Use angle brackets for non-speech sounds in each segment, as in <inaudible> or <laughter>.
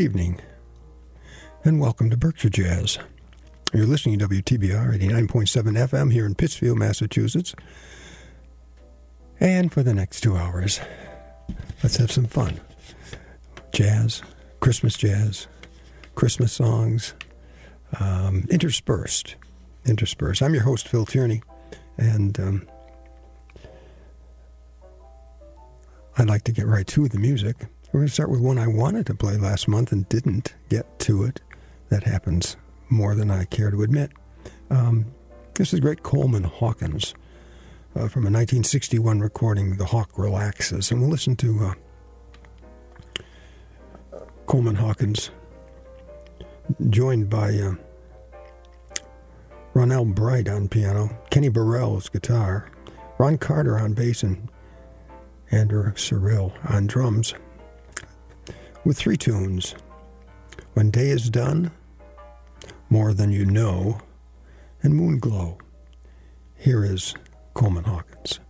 Good evening, and welcome to Berkshire Jazz. You're listening to WTBR 89.7 FM here in Pittsfield, Massachusetts. And for the next two hours, let's have some fun. Jazz, Christmas jazz, Christmas songs, um, interspersed. Interspersed. I'm your host, Phil Tierney, and um, I'd like to get right to the music. We're going to start with one I wanted to play last month and didn't get to it. That happens more than I care to admit. Um, this is great Coleman Hawkins uh, from a 1961 recording, The Hawk Relaxes. And we'll listen to uh, Coleman Hawkins, joined by uh, Ronnell Bright on piano, Kenny Burrell's guitar, Ron Carter on bass, and Andrew Cyrille on drums with three tunes When Day is Done, More Than You Know, and Moon Glow. Here is Coleman Hawkins.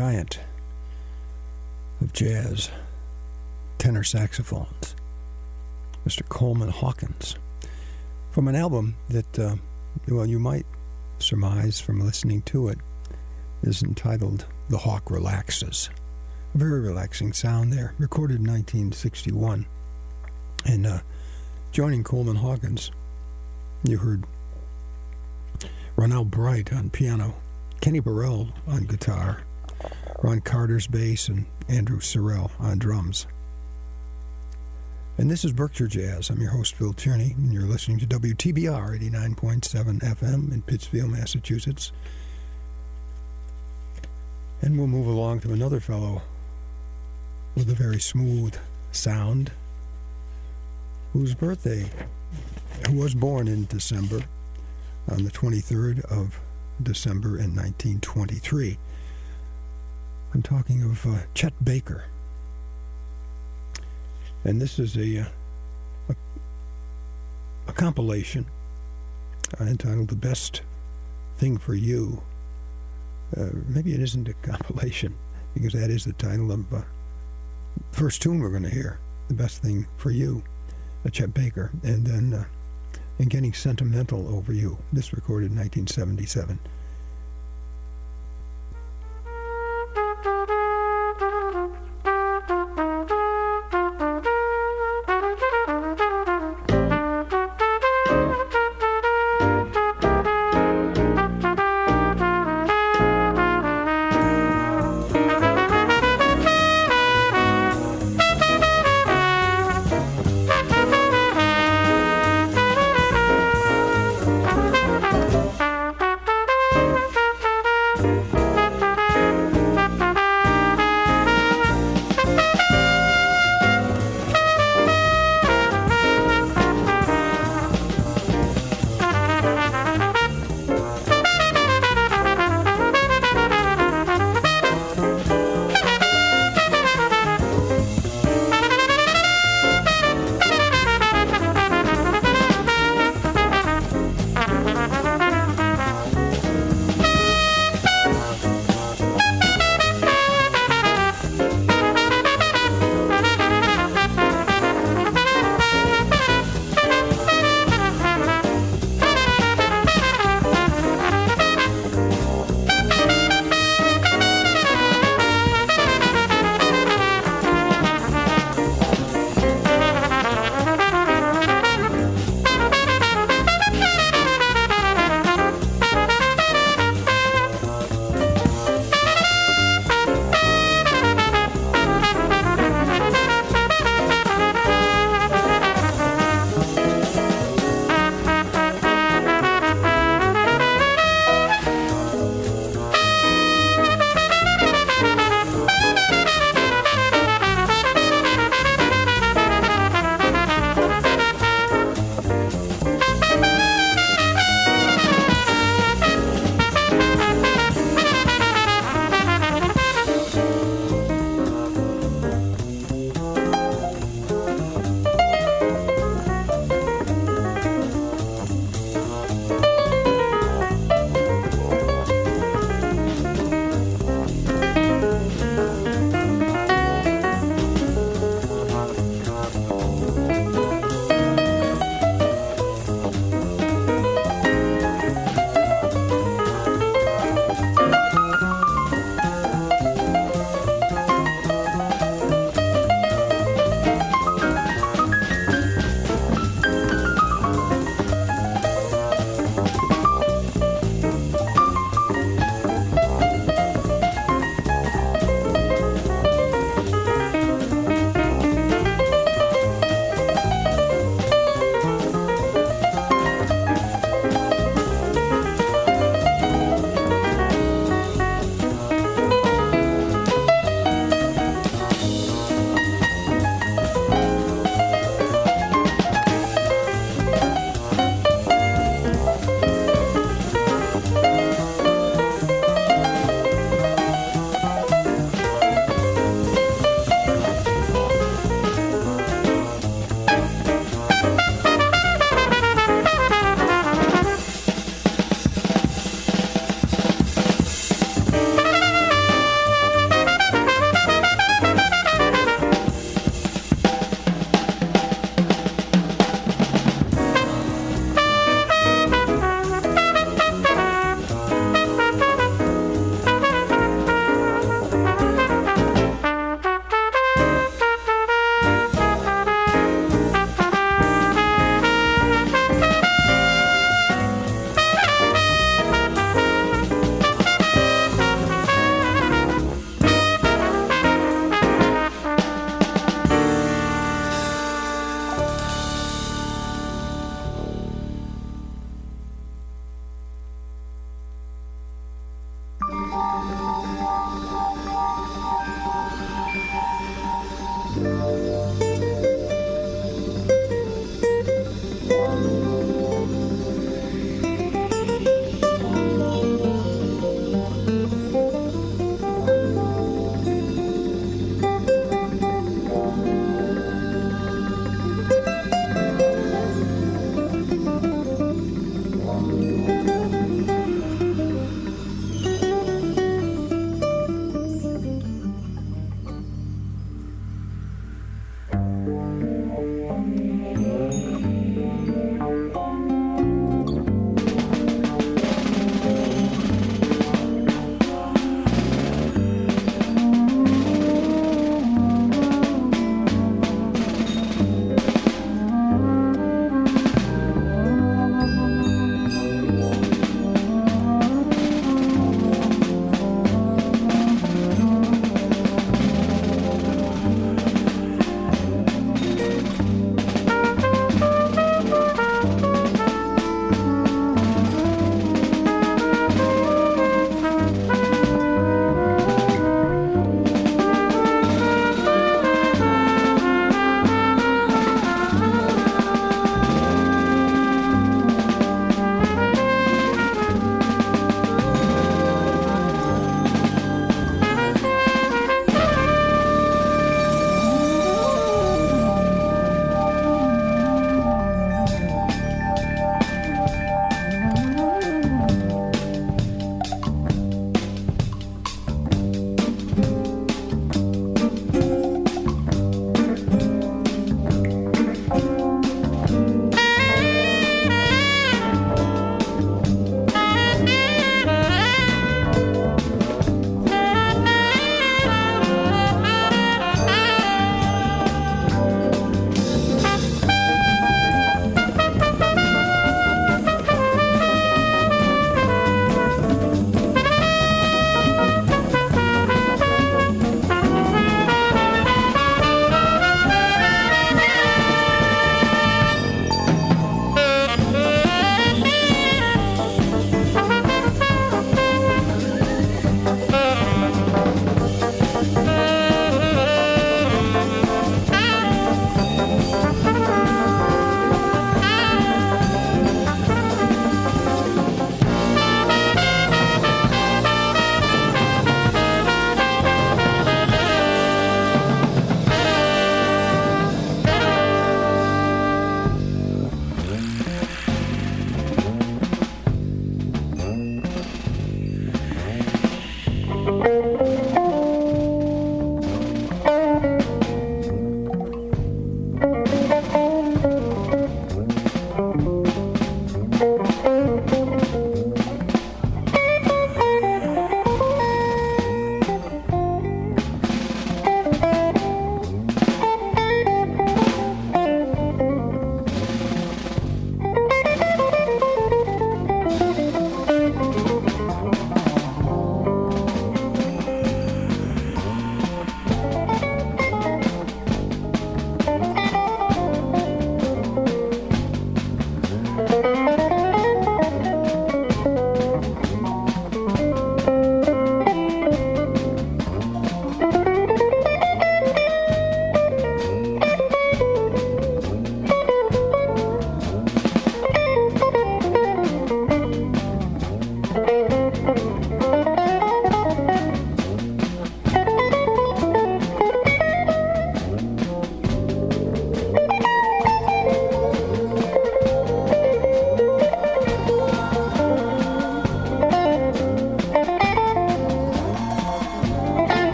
giant of jazz, tenor saxophones, Mr. Coleman Hawkins, from an album that, uh, well, you might surmise from listening to it, is entitled The Hawk Relaxes. A very relaxing sound there, recorded in 1961. And uh, joining Coleman Hawkins, you heard Ronnell Bright on piano, Kenny Burrell on guitar, Ron Carter's bass, and Andrew Cyrille on drums. And this is Berkshire Jazz. I'm your host, Phil Tierney, and you're listening to WTBR 89.7 FM in Pittsfield, Massachusetts. And we'll move along to another fellow with a very smooth sound, whose birthday, who was born in December, on the 23rd of December in 1923. I'm talking of uh, Chet Baker. And this is a, uh, a, a compilation uh, entitled The Best Thing for You. Uh, maybe it isn't a compilation, because that is the title of uh, the first tune we're going to hear, The Best Thing for You, Chet Baker. And then uh, and Getting Sentimental Over You. This recorded in 1977.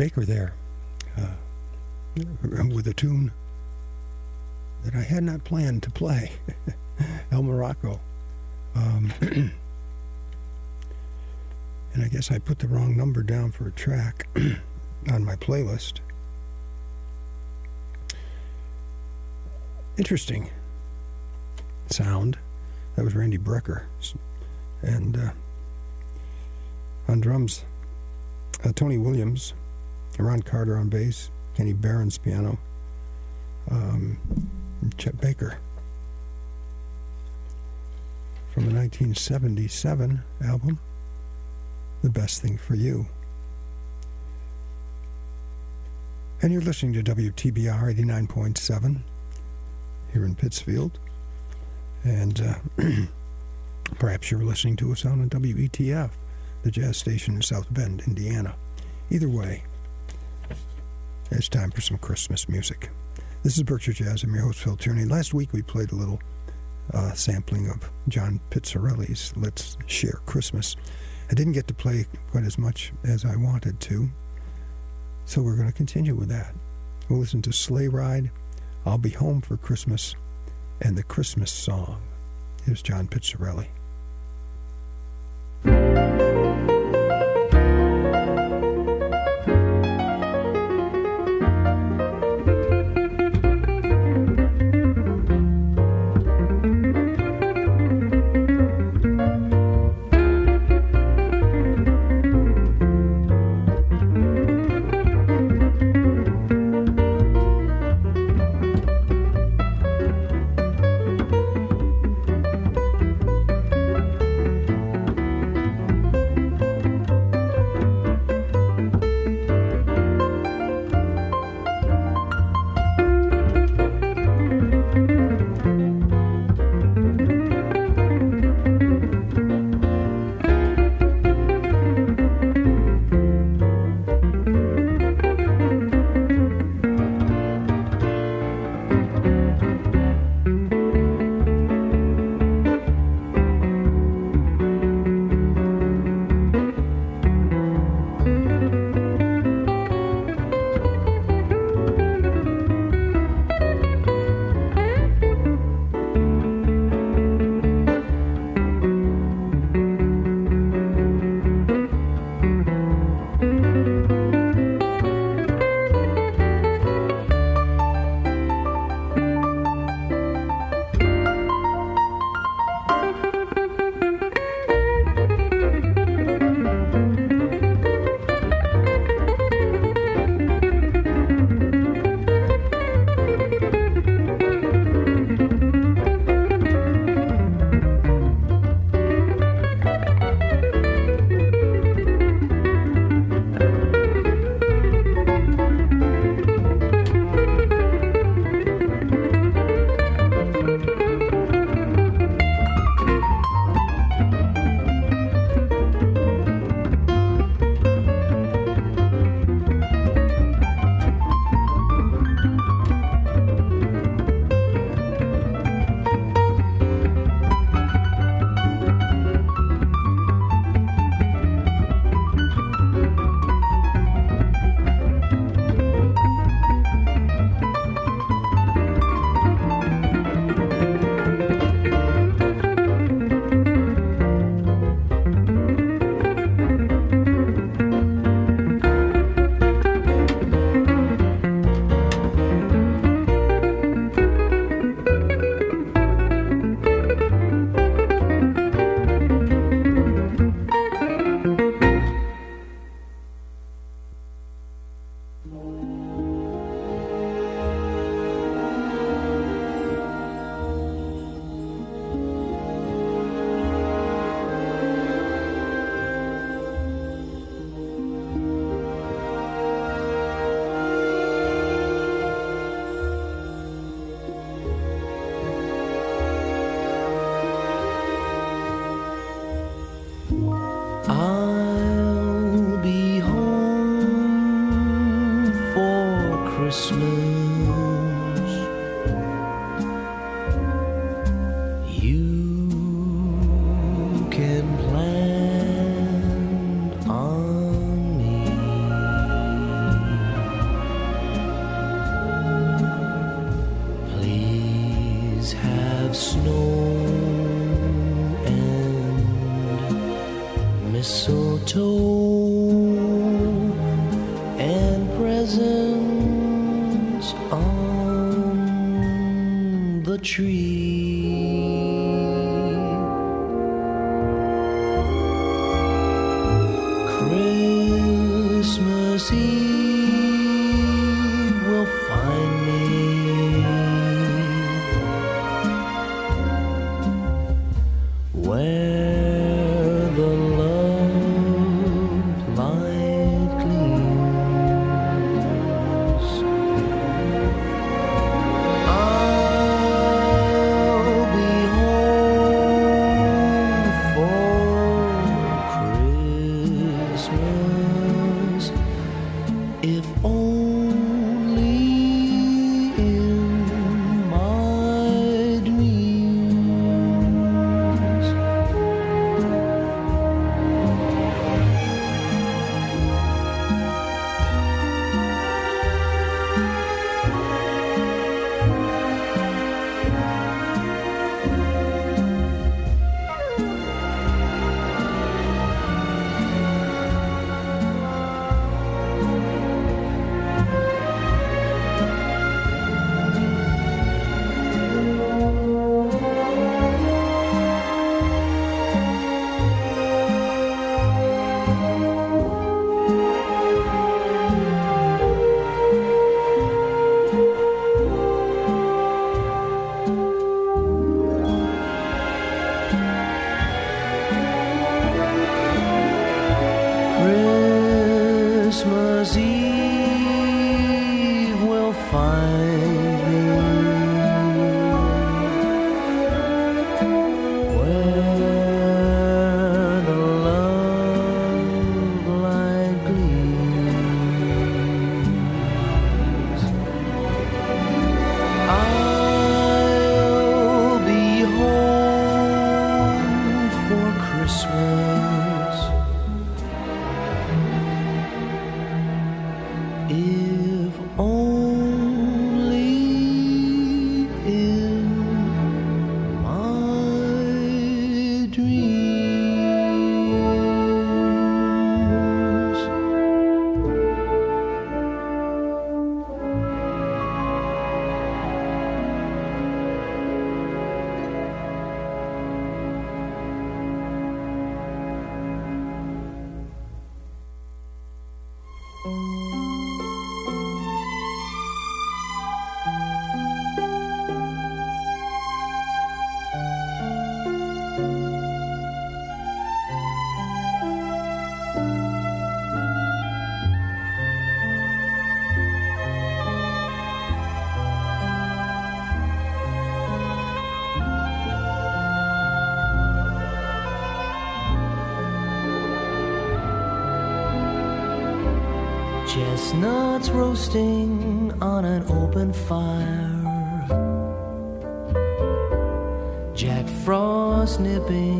Baker there uh, with a tune that I had not planned to play <laughs> El Morocco. Um, <clears throat> and I guess I put the wrong number down for a track <clears throat> on my playlist. Interesting sound. That was Randy Brecker. And uh, on drums, uh, Tony Williams. Ron Carter on bass, Kenny Barron's piano, um, Chet Baker. From the 1977 album, The Best Thing for You. And you're listening to WTBR 89.7 here in Pittsfield. And uh, <clears throat> perhaps you're listening to us on WETF, the jazz station in South Bend, Indiana. Either way, it's time for some Christmas music. This is Berkshire Jazz. I'm your host, Phil Tierney. Last week we played a little uh, sampling of John Pizzarelli's Let's Share Christmas. I didn't get to play quite as much as I wanted to, so we're going to continue with that. We'll listen to Sleigh Ride, I'll Be Home for Christmas, and the Christmas Song. Here's John Pizzarelli. Yeah. roasting on an open fire, Jack Frost nipping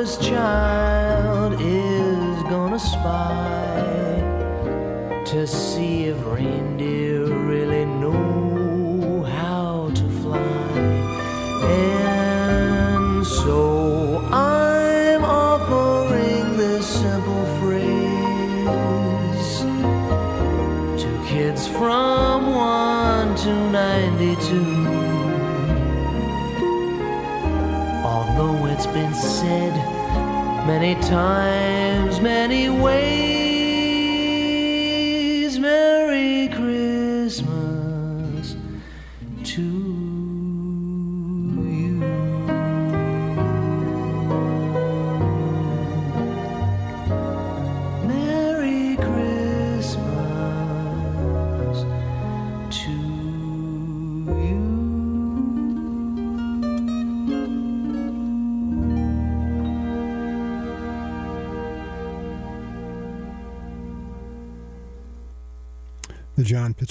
Mother's child many times, many ways,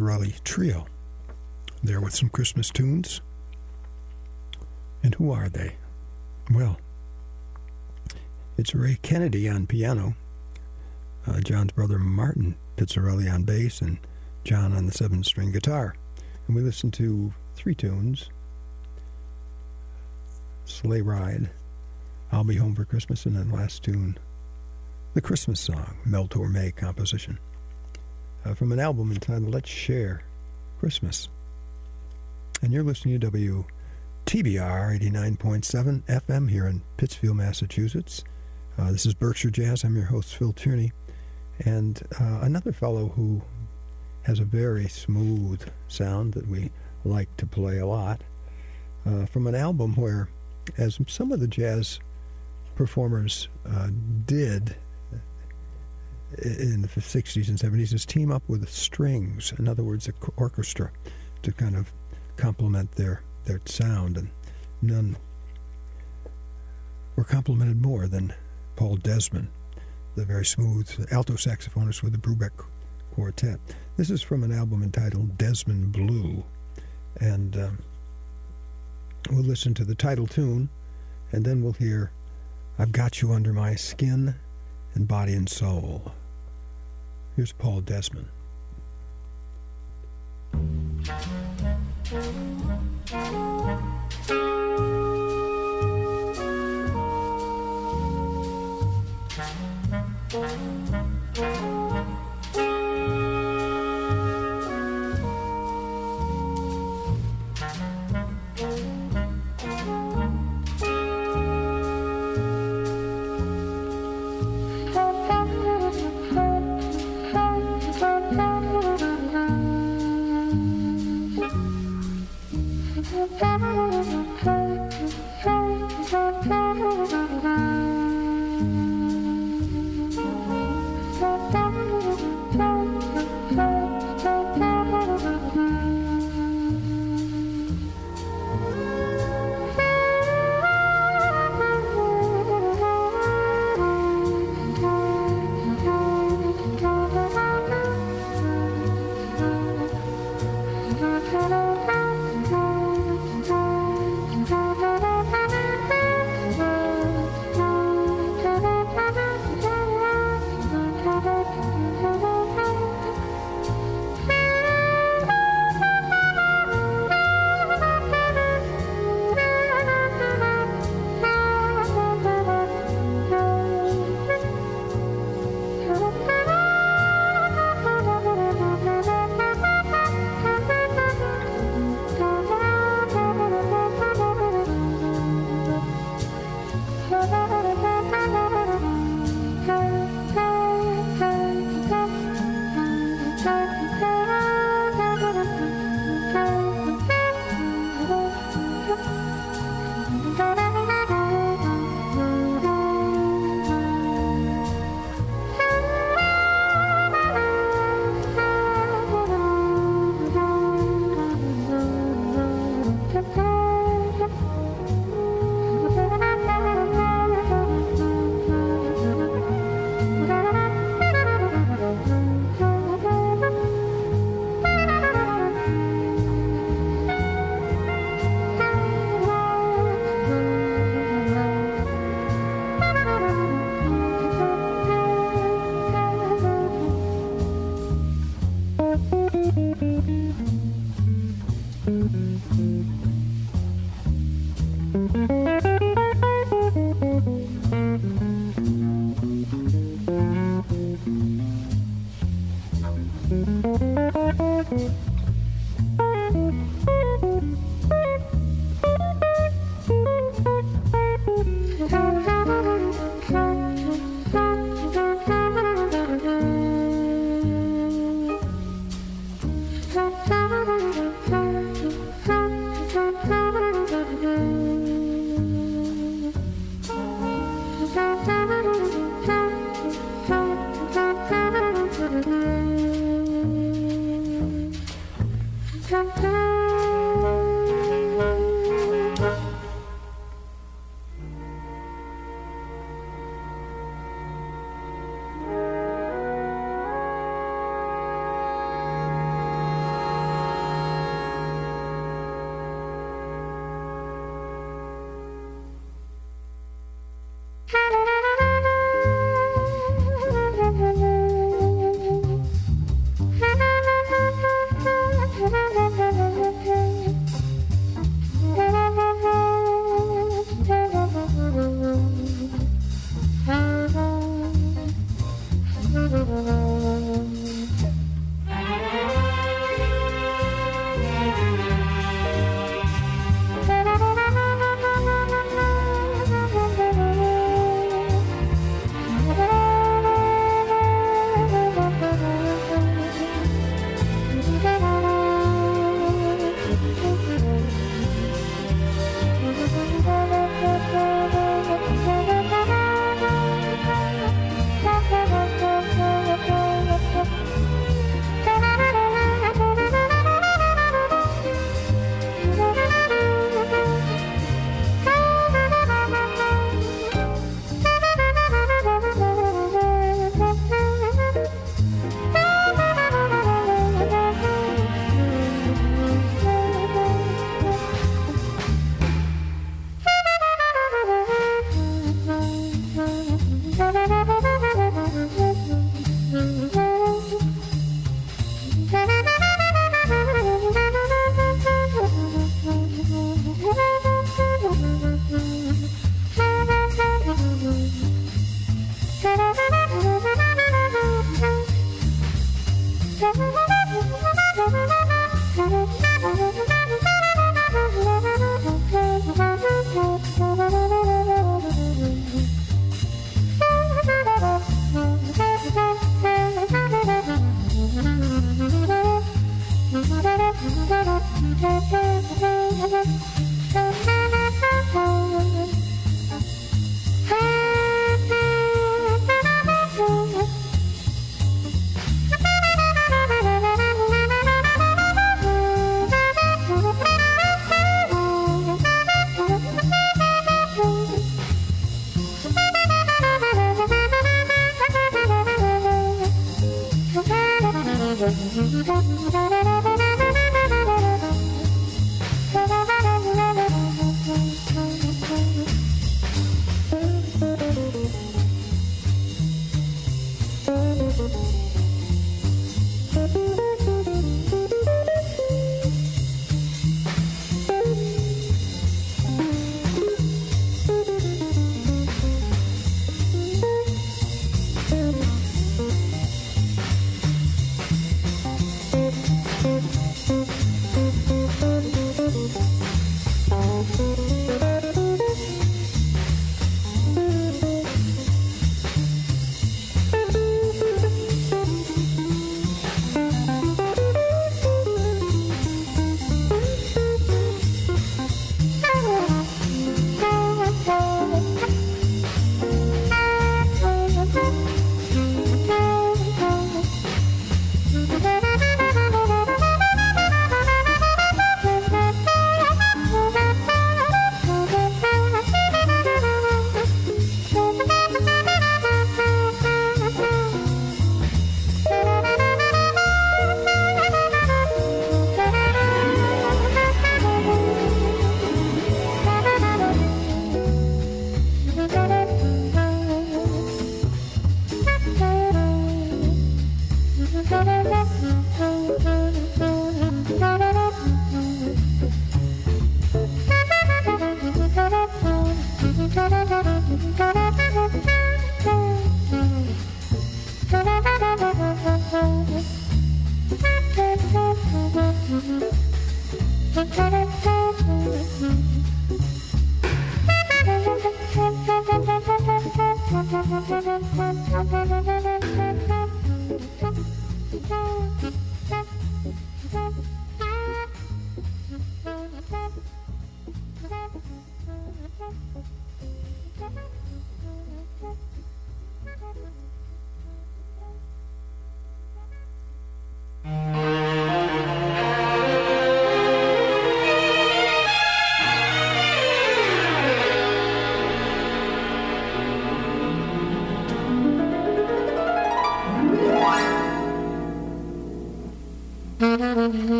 John Trio. There with some Christmas tunes. And who are they? Well, it's Ray Kennedy on piano, uh, John's brother Martin Pizzarelli on bass, and John on the seven string guitar. And we listened to three tunes Sleigh Ride, I'll Be Home for Christmas, and then last tune, The Christmas Song, Mel Torme composition uh, from an album entitled Let's Share Christmas. And you're listening to WTBR 89.7 FM here in Pittsfield, Massachusetts. Uh, this is Berkshire Jazz. I'm your host, Phil Tierney. And uh, another fellow who has a very smooth sound that we like to play a lot uh, from an album where, as some of the jazz performers uh, did in the 60s and 70s is team up with strings, in other words, an orchestra, to kind of complement their, their sound. And none were complimented more than Paul Desmond, the very smooth alto saxophonist with the Brubeck Quartet. This is from an album entitled Desmond Blue. And um, we'll listen to the title tune, and then we'll hear I've Got You Under My Skin and Body and Soul. Here's Paul Desmond.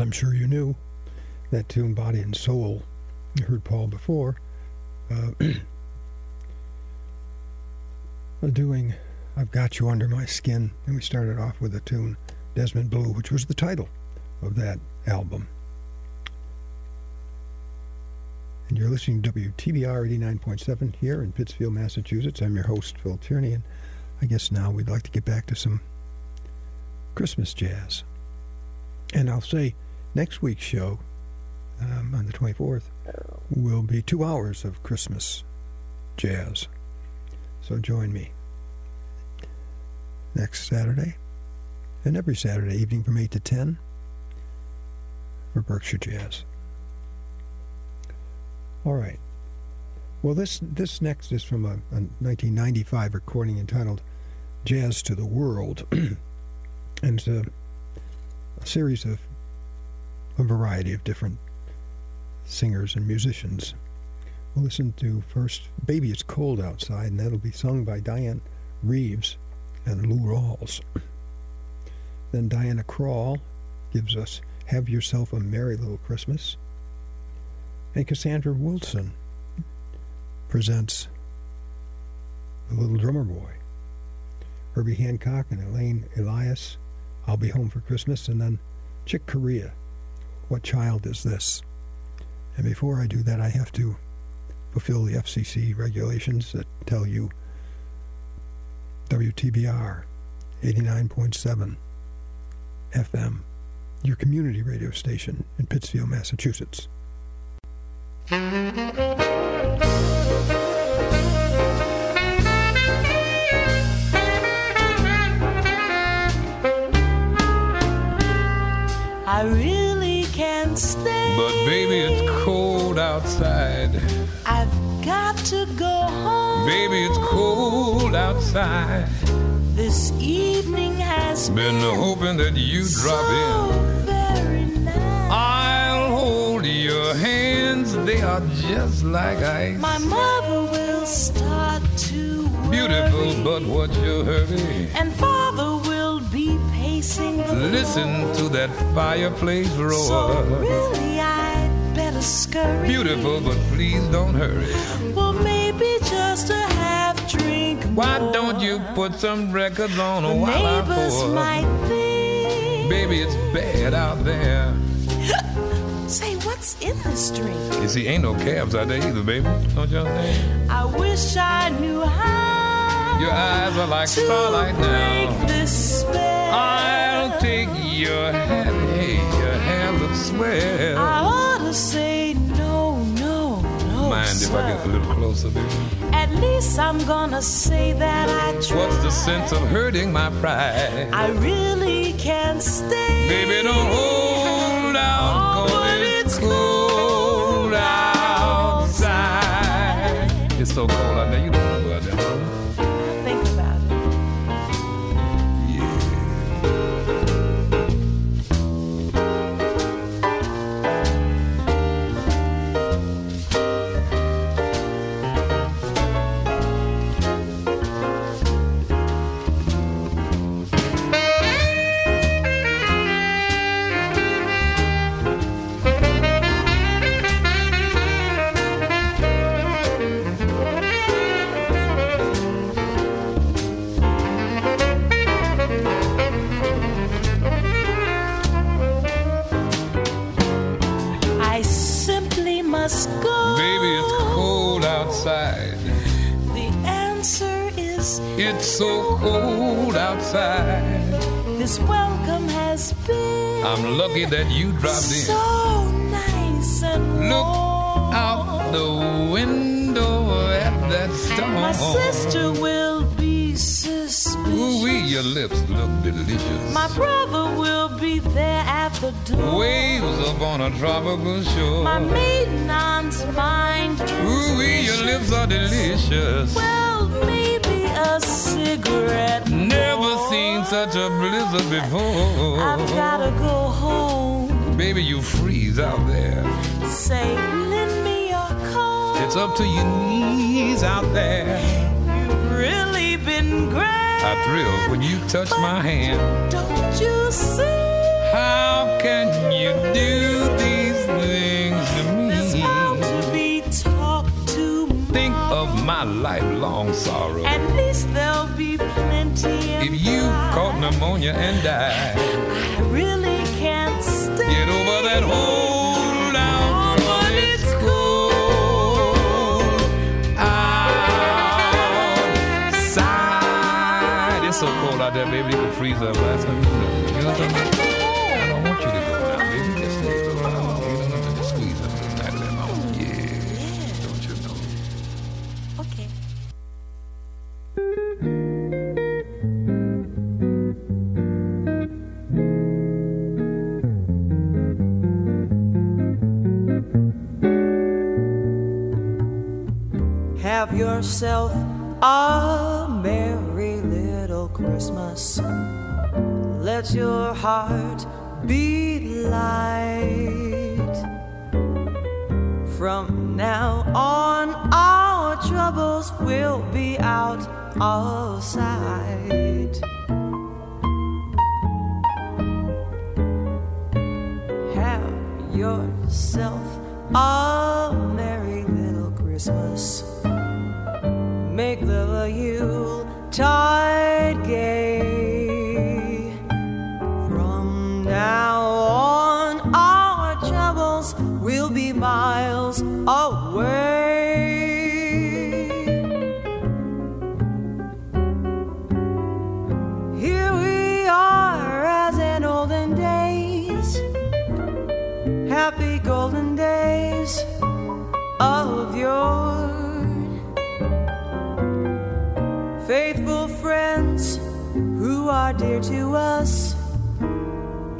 I'm sure you knew, that tune Body and Soul, you heard Paul before, uh, <clears throat> doing I've Got You Under My Skin. And we started off with the tune Desmond Blue, which was the title of that album. And you're listening to WTBR 89.7 here in Pittsfield, Massachusetts. I'm your host, Phil Tierney, and I guess now we'd like to get back to some Christmas jazz. And I'll say next week's show um, on the 24th will be two hours of Christmas jazz. So join me next Saturday and every Saturday evening from 8 to 10 for Berkshire Jazz. All right. Well, this this next is from a, a 1995 recording entitled "Jazz to the World," <clears throat> and it's a, a series of a variety of different singers and musicians. We'll listen to first "Baby It's Cold Outside," and that'll be sung by Dianne Reeves and Lou Rawls. <clears throat> Then Diana Krall gives us "Have Yourself a Merry Little Christmas." And Cassandra Wilson presents The Little Drummer Boy. Herbie Hancock and Eliane Elias, I'll Be Home for Christmas, and then Chick Corea, What Child Is This? And before I do that, I have to fulfill the FCC regulations that tell you WTBR 89.7 FM, your community radio station in Pittsfield, Massachusetts. I really. But baby, it's cold outside. I've got to go home. Baby, it's cold outside. This evening has Been hoping that you drop so in. very nice. I'll hold your hands, they are just like ice. My mother will start to worry, Beautiful, but what's your hurry? and father will be pacing Listen to that fireplace So roar. really, I'd better scurry. Beautiful, but please don't hurry. Well, maybe just a half drink. More. Why don't you put some records on The while I neighbors pour? might think. Baby, it's bad out there. <laughs> Say, what's in this drink? You see, ain't no cabs out there either, baby. Don't you understand? I wish I knew how. Your eyes are like starlight now. I'll take your hand, hey, your hand looks swell. I ought to say no, no, no. Mind if I get a little closer, baby? At least I'm gonna say that I tried. What's the sense of hurting my pride? I really can't stay. Baby, don't hold out, Oh, it's it's cold outside. this welcome has been I'm lucky that you dropped in. so nice and Look warm. out the window at that storm. And My sister will be suspicious. Ooh, wee, your lips look delicious. My brother will be there at the door. Waves up on a tropical shore. My maiden aunt's mind. Ooh, wee, your lips are delicious. Well, maybe a cigarette. Never more. seen such a blizzard before. I've gotta go home. Baby, you freeze out there. Say, lend me your coat. It's up to your knees out there. You've really been great. I thrill when you touch but my hand. Don't you see? How can you do? my lifelong sorrow. At least there'll be plenty. If you caught pneumonia and died. myself a merry little Christmas. Let your heart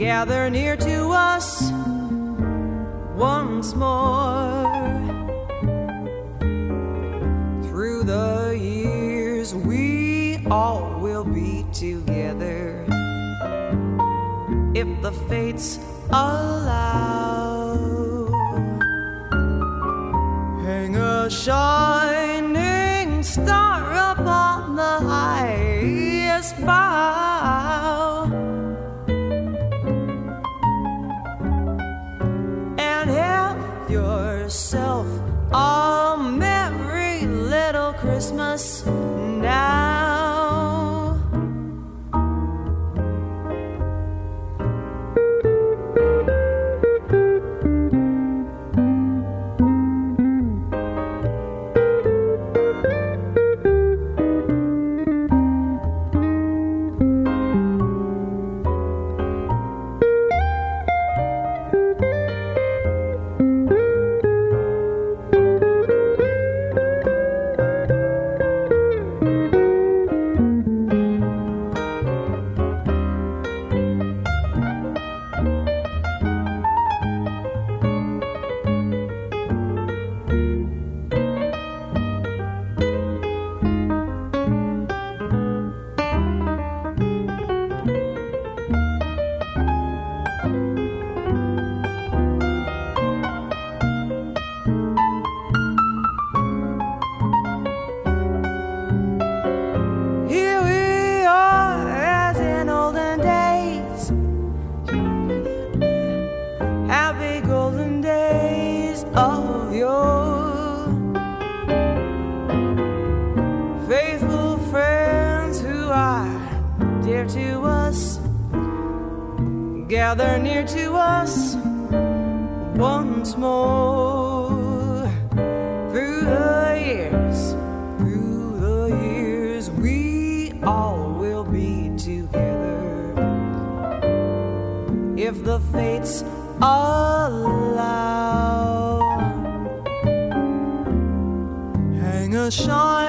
gather near to us once more. Through the years, we all will be together if the fates allow. gather near to us once more. Through the years, through the years, we all will be together. If the fates allow, hang a shine.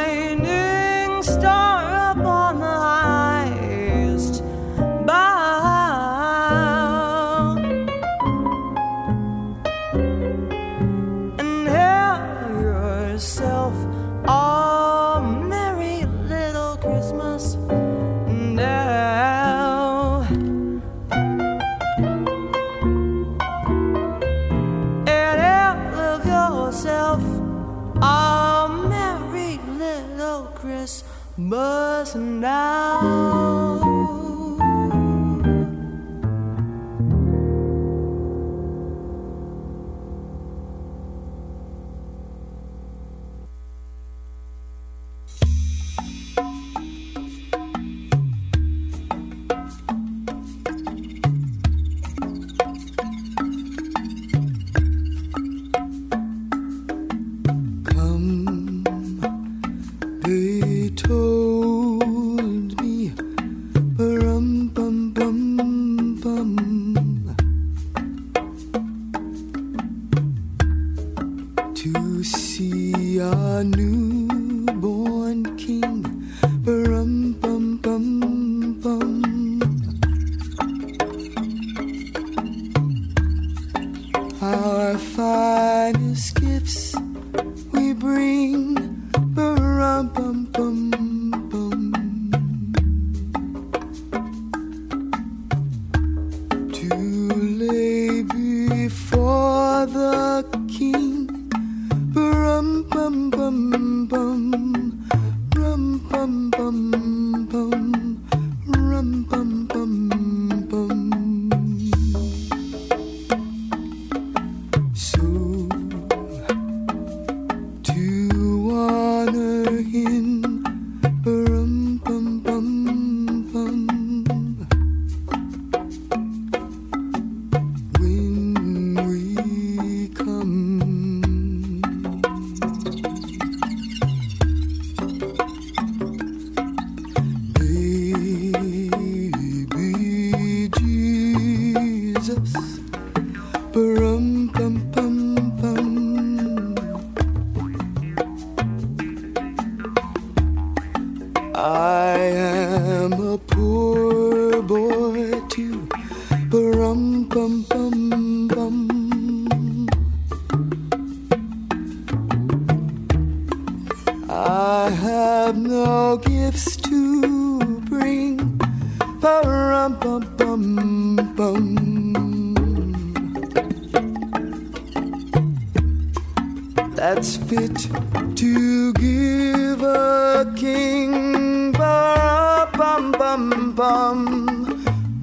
king. Ba bum bum bum,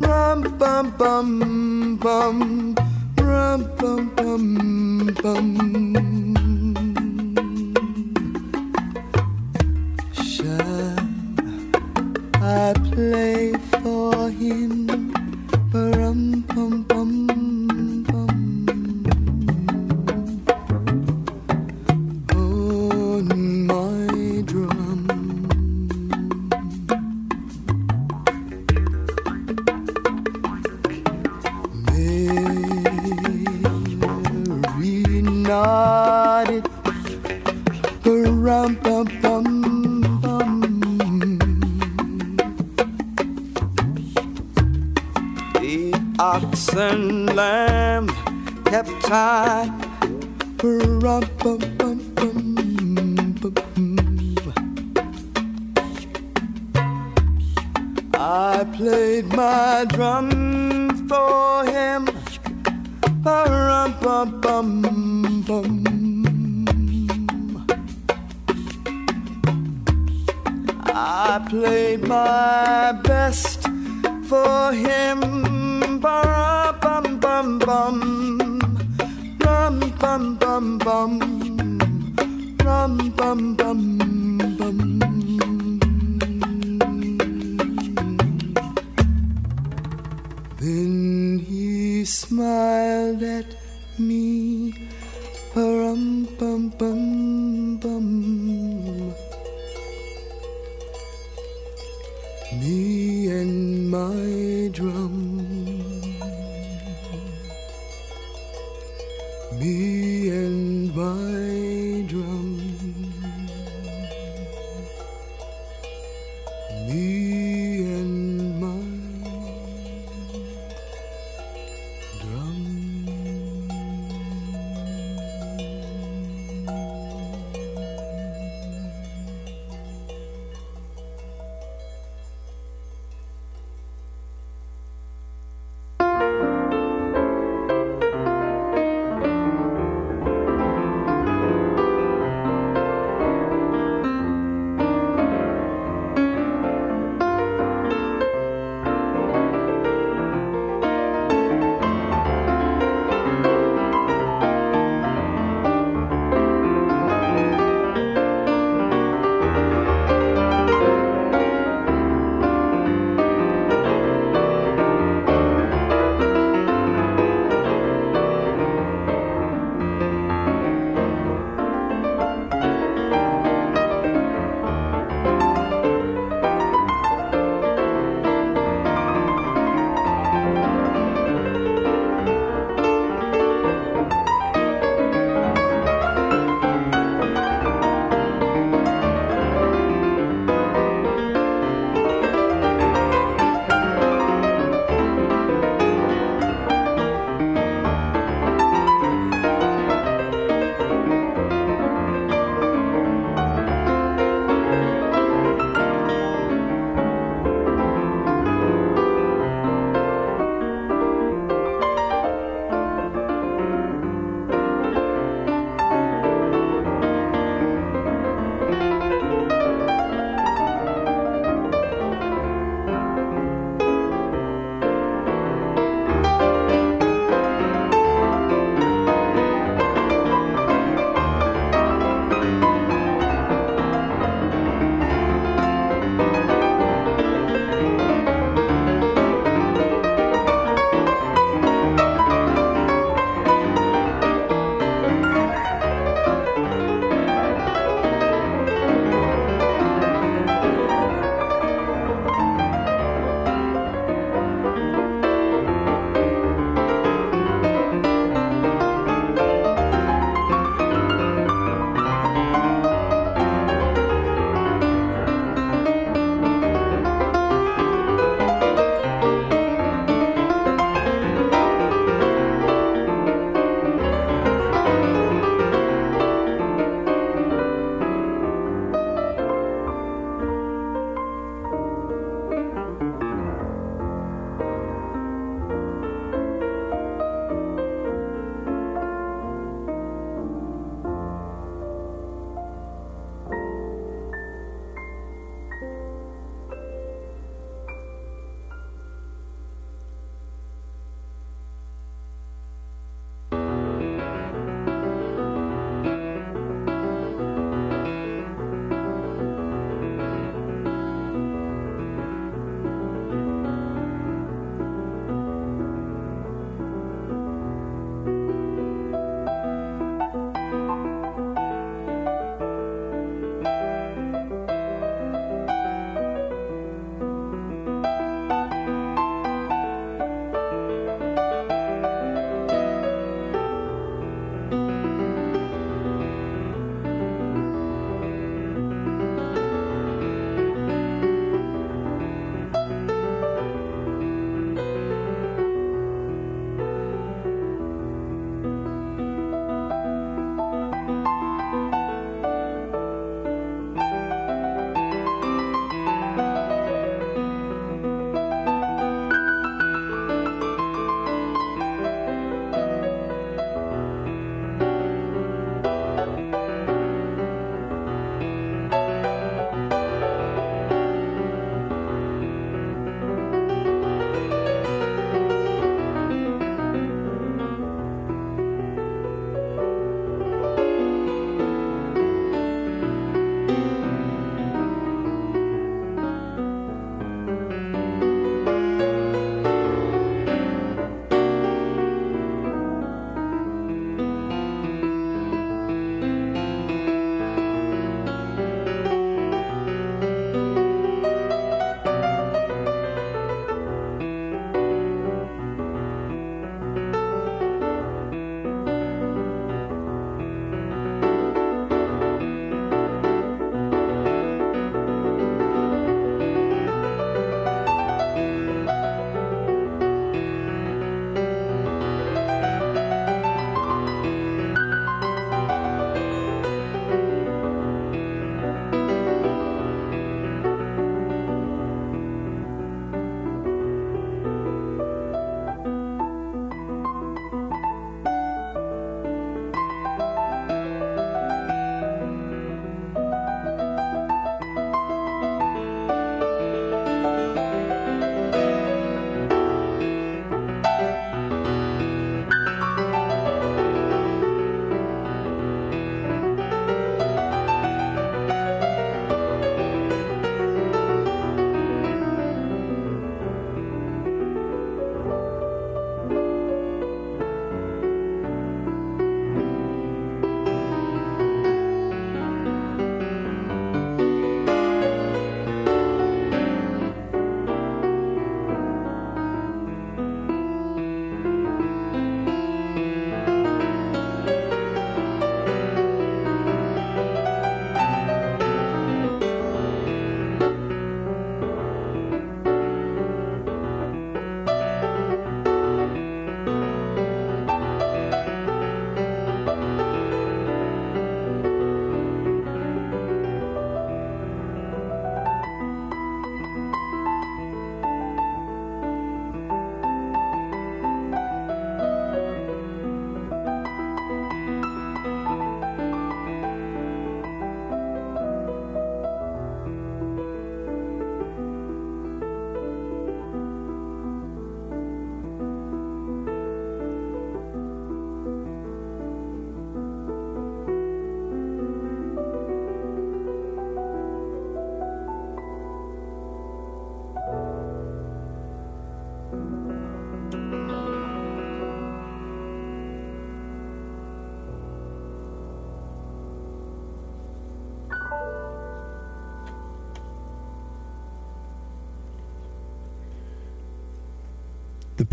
rum bum bum bum, rum bum bum bum.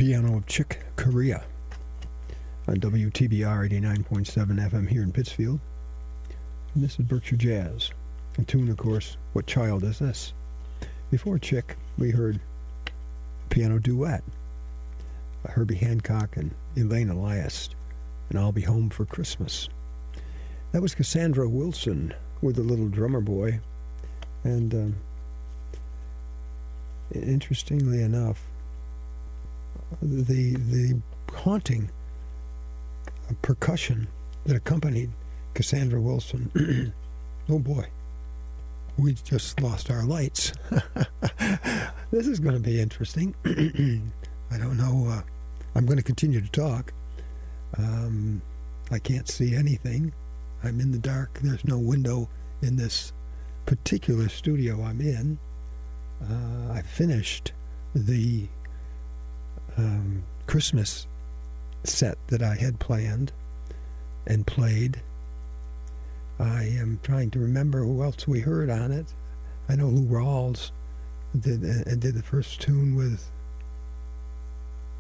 Piano of Chick Corea on WTBR 89.7 FM here in Pittsfield. And this is Berkshire Jazz. A tune, of course, What Child Is This? Before Chick, we heard a piano duet by Herbie Hancock and Eliane Elias, and I'll Be Home for Christmas. That was Cassandra Wilson with the little drummer boy. And um, interestingly enough, the the haunting percussion that accompanied Cassandra Wilson. <clears throat> oh boy, we just lost our lights. <laughs> this is going to be interesting. <clears throat> I don't know. Uh, I'm going to continue to talk. Um, I can't see anything. I'm in the dark. There's no window in this particular studio I'm in. Uh, I finished the um, Christmas set that I had planned and played. I am trying to remember who else we heard on it. I know Lou Rawls did uh, did the first tune with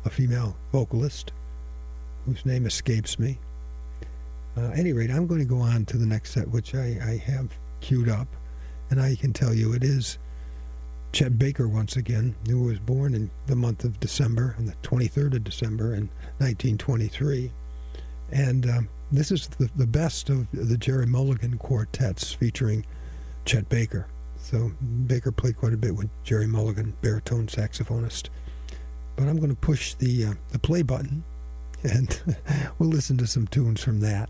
a female vocalist whose name escapes me. Uh, any rate, I'm going to go on to the next set, which I, I have queued up, and I can tell you it is Chet Baker once again, who was born in the month of December, on the 23rd of December in 1923. And um, this is the, the best of the Gerry Mulligan quartets featuring Chet Baker. So Baker played quite a bit with Gerry Mulligan, baritone saxophonist. But I'm going to push the uh, the play button, and <laughs> we'll listen to some tunes from that.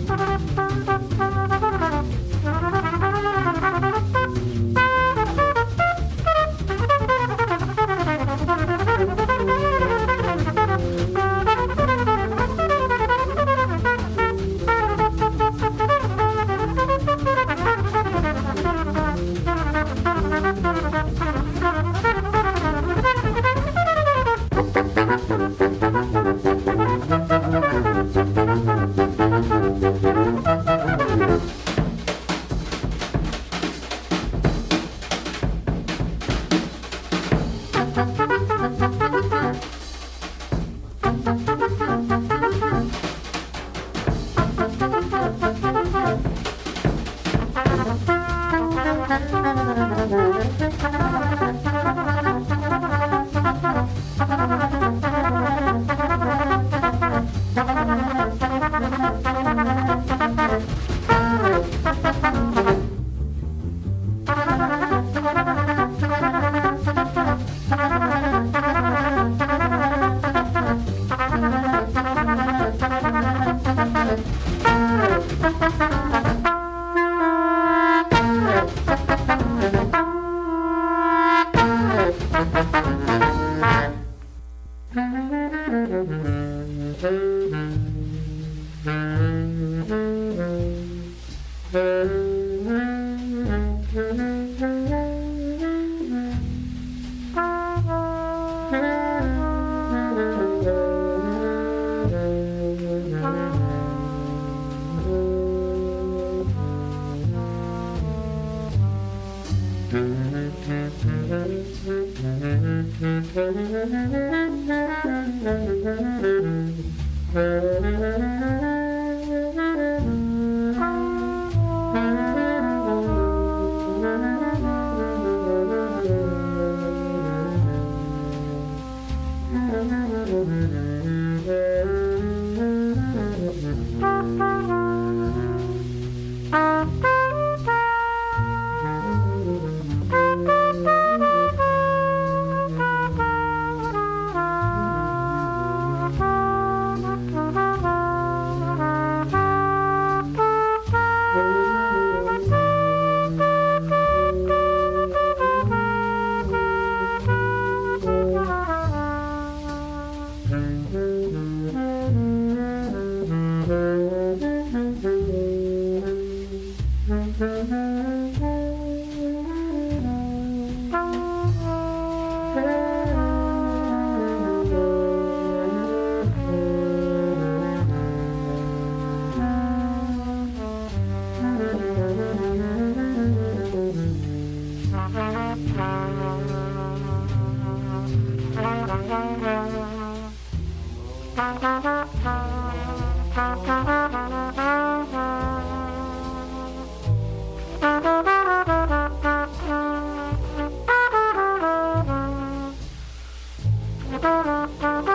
Chet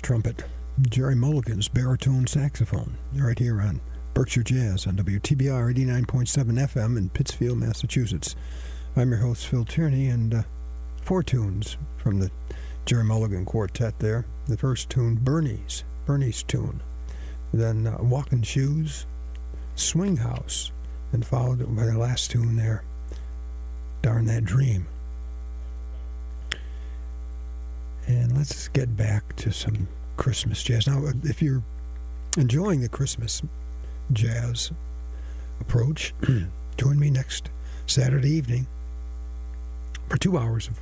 Trumpet, Gerry Mulligan's baritone saxophone, right here on Berkshire Jazz on WTBR 89.7 FM in Pittsfield, Massachusetts. I'm your host, Phil Tierney, and uh, four tunes from the Gerry Mulligan Quartet there. The first tune, Bernie's, Bernie's tune. Then uh, Walking Shoes, Swing House, and followed by the last tune there, Darn That Dream. And let's get back to some Christmas jazz. Now, if you're enjoying the Christmas jazz approach, <clears throat> join me next Saturday evening for two hours of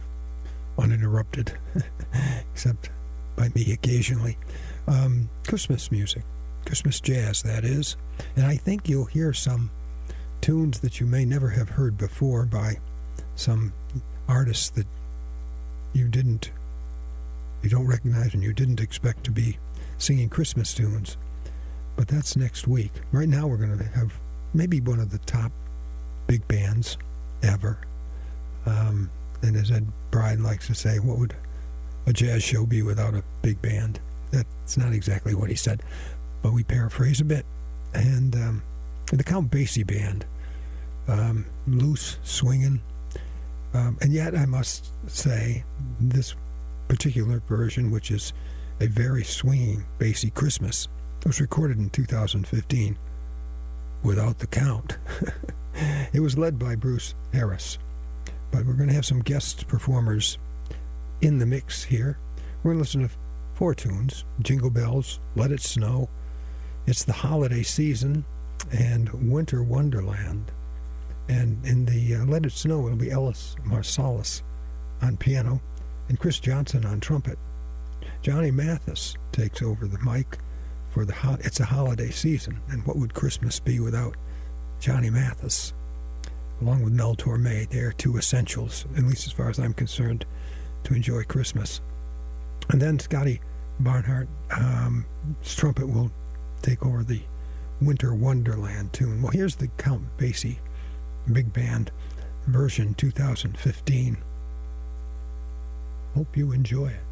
uninterrupted, <laughs> except by me occasionally, um, Christmas music, Christmas jazz, that is. And I think you'll hear some tunes that you may never have heard before by some artists that you didn't you don't recognize and you didn't expect to be singing Christmas tunes. But that's next week. Right now, we're going to have maybe one of the top big bands ever. Um, and as Ed Bryan likes to say, what would a jazz show be without a big band? That's not exactly what he said, but we paraphrase a bit. And um, the Count Basie band, um, loose, swinging, um, and yet I must say this particular version, which is a very swinging Basie Christmas, It was recorded in 2015 without the Count. <laughs> it was led by Bruce Harris, but we're going to have some guest performers in the mix here. We're going to listen to four tunes Jingle Bells, Let It Snow, It's the Holiday Season, and Winter Wonderland. And in the uh, Let It Snow, it'll be Ellis Marsalis on piano and Chris Johnson on trumpet. Johnny Mathis takes over the mic for the ho- It's a Holiday Season. And what would Christmas be without Johnny Mathis? Along with Mel Torme, they are two essentials, at least as far as I'm concerned, to enjoy Christmas. And then Scotty Barnhart's um, trumpet will take over the Winter Wonderland tune. Well, here's the Count Basie Big Band version 2015. Hope you enjoy it.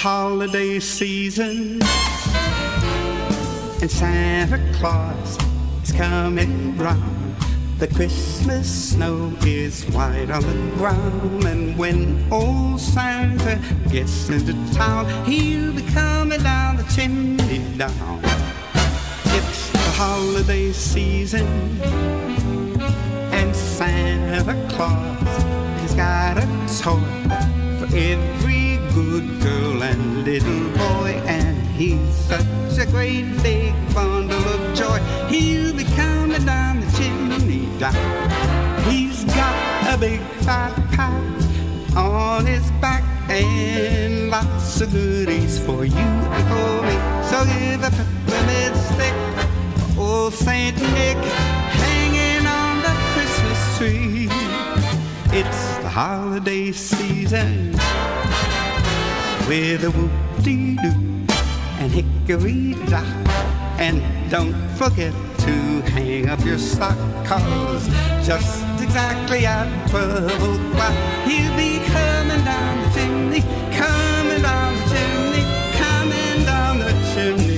Holiday season, and Santa Claus is coming round. The Christmas snow is white on the ground, and when old Santa gets into town, he'll be coming down the chimney down. It's the holiday season, and Santa Claus has got a toy for every good girl little boy, and he's such a great big bundle of joy. He'll be coming down the chimney down. He's got a big fat pack on his back and lots of goodies for you and for me. So give a peppermint stick old Saint Nick hanging on the Christmas tree. It's the holiday season with a whoop-dee-doo and hickory-dock. And don't forget to hang up your sock, cause just exactly at 12 o'clock, he'll be coming down the chimney, coming down the chimney, coming down the chimney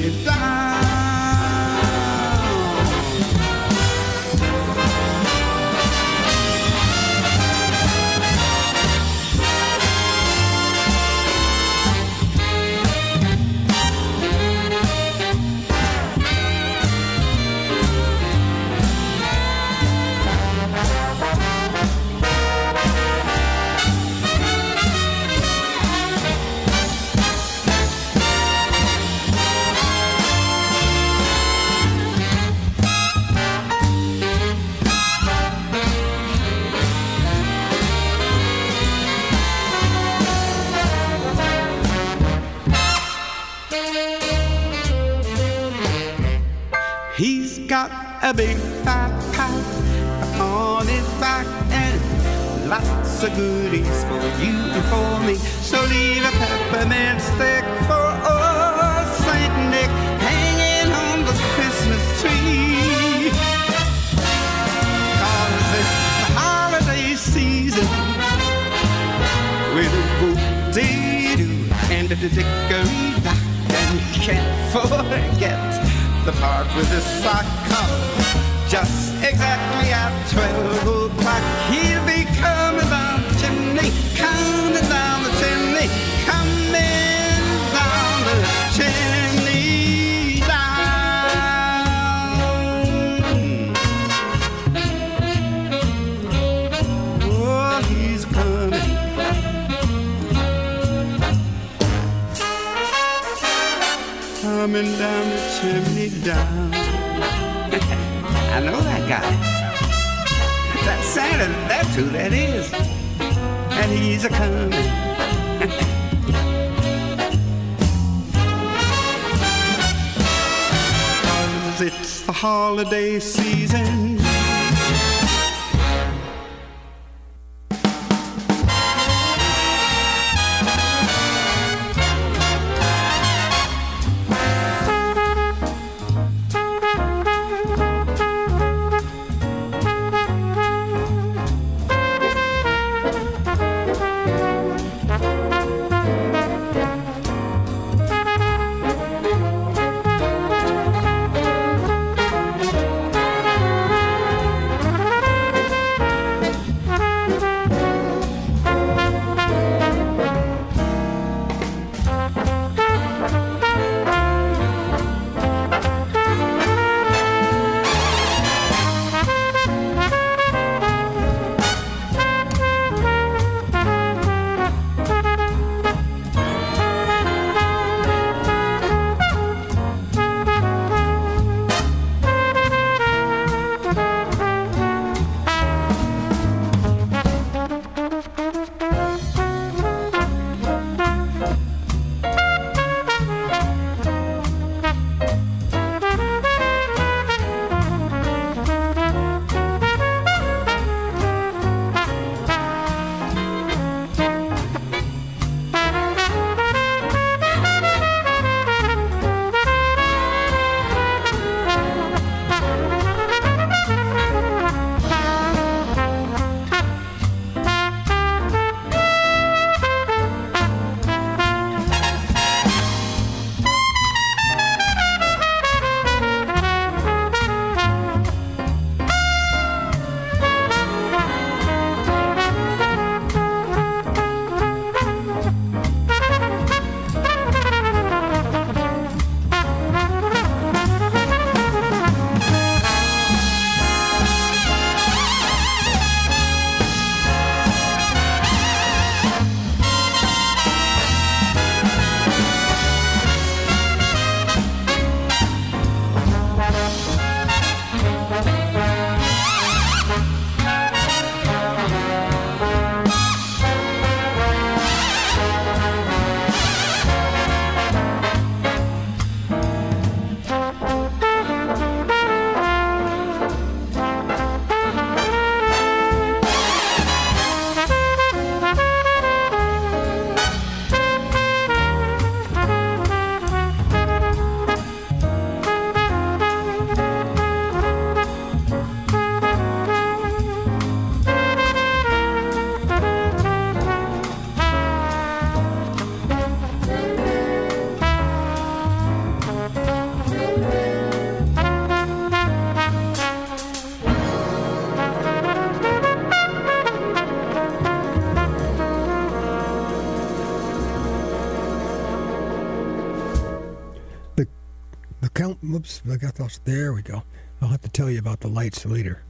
I got those. There we go. I'll have to tell you about the lights later,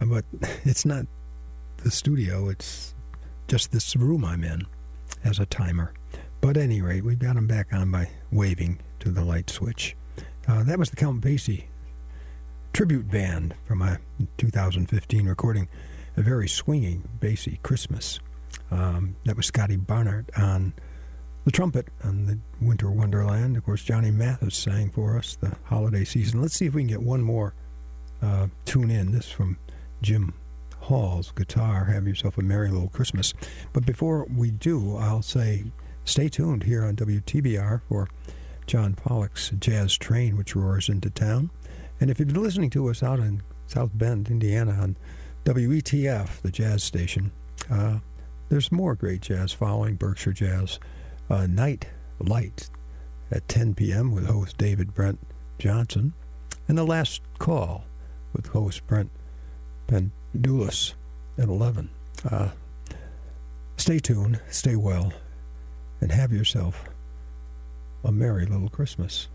but <laughs> it's not the studio. It's just this room I'm in as a timer. But at any rate, we've got them back on by waving to the light switch. Uh, that was the Count Basie tribute band from a 2015 recording, a very swinging Basie Christmas. Um, that was Scotty Barnhart on the trumpet on the Winter Wonderland. Of course, Johnny Mathis sang for us the holiday season. Let's see if we can get one more uh, tune in. This from Jim Hall's guitar. Have yourself a merry little Christmas. But before we do, I'll say stay tuned here on WTBR for John Pollock's Jazz Train, which roars into town. And if you've been listening to us out in South Bend, Indiana, on WETF, the jazz station, uh, there's more great jazz following Berkshire Jazz. Uh, Night Light at 10 p.m. with host David Brent Johnson. And The Last Call with host Brent Pendulis at 11. Uh, stay tuned, stay well, and have yourself a merry little Christmas.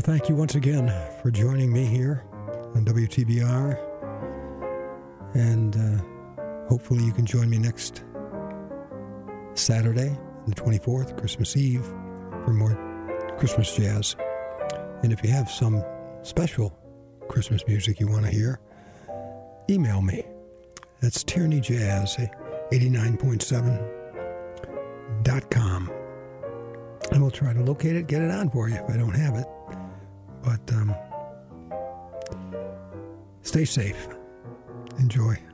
Well, thank you once again for joining me here on WTBR And uh, hopefully you can join me next Saturday, the 24th, Christmas Eve, for more Christmas jazz. And if you have some special Christmas music you want to hear, email me. That's tierneyjazz89.7.com. And we'll try to locate it, get it on for you if I don't have it. Stay safe. Enjoy.